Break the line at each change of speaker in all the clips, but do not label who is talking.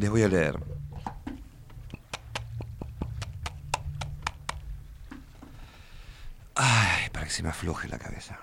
Les voy a leer. Ay, para que se me afloje la cabeza.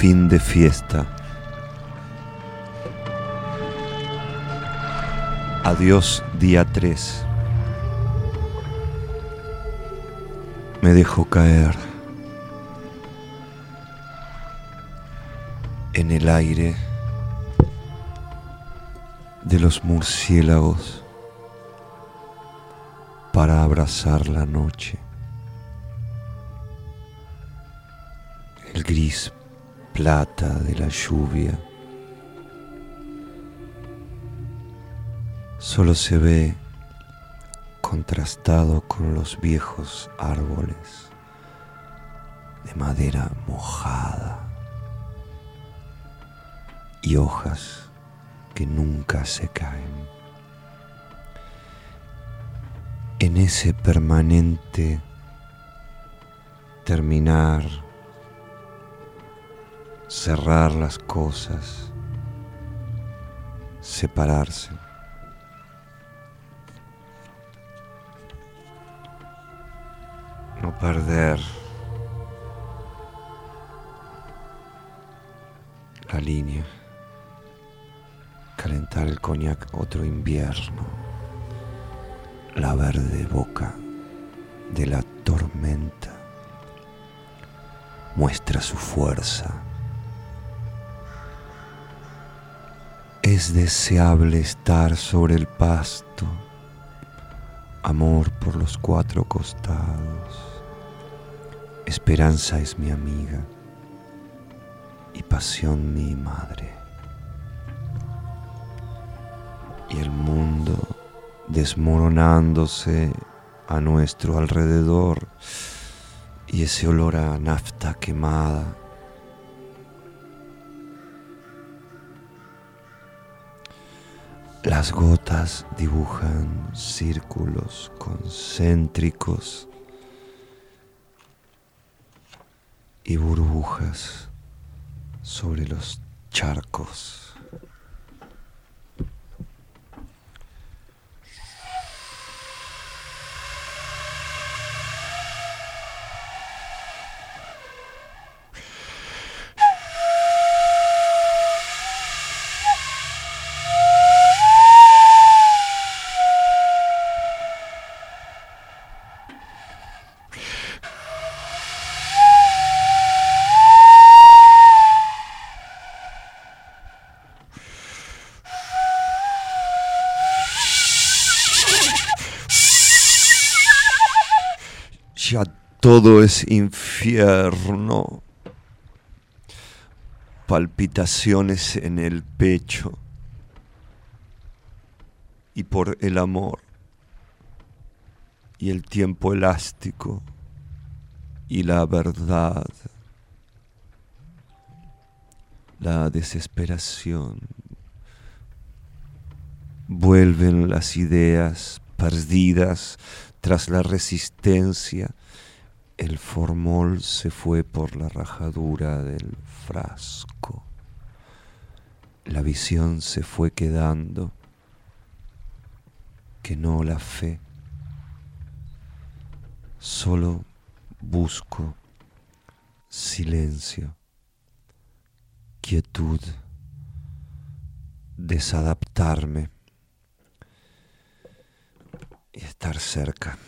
Fin de fiesta. Adiós día 3. Me dejo caer en el aire de los murciélagos para abrazar la noche. El gris plata de la lluvia. Solo se ve contrastado con los viejos árboles de madera mojada y hojas que nunca se caen. En ese permanente terminar cerrar las cosas, separarse. No perder la línea, calentar el coñac otro invierno, la verde boca de la tormenta muestra su fuerza Es deseable estar sobre el pasto, amor por los cuatro costados. Esperanza es mi amiga y pasión mi madre. Y el mundo desmoronándose a nuestro alrededor y ese olor a nafta quemada Las gotas dibujan círculos concéntricos y burbujas sobre los charcos. Todo es infierno, palpitaciones en el pecho y por el amor y el tiempo elástico y la verdad, la desesperación. Vuelven las ideas perdidas tras la resistencia. El formol se fue por la rajadura del frasco. La visión se fue quedando, que no la fe. Solo busco silencio, quietud, desadaptarme y estar cerca.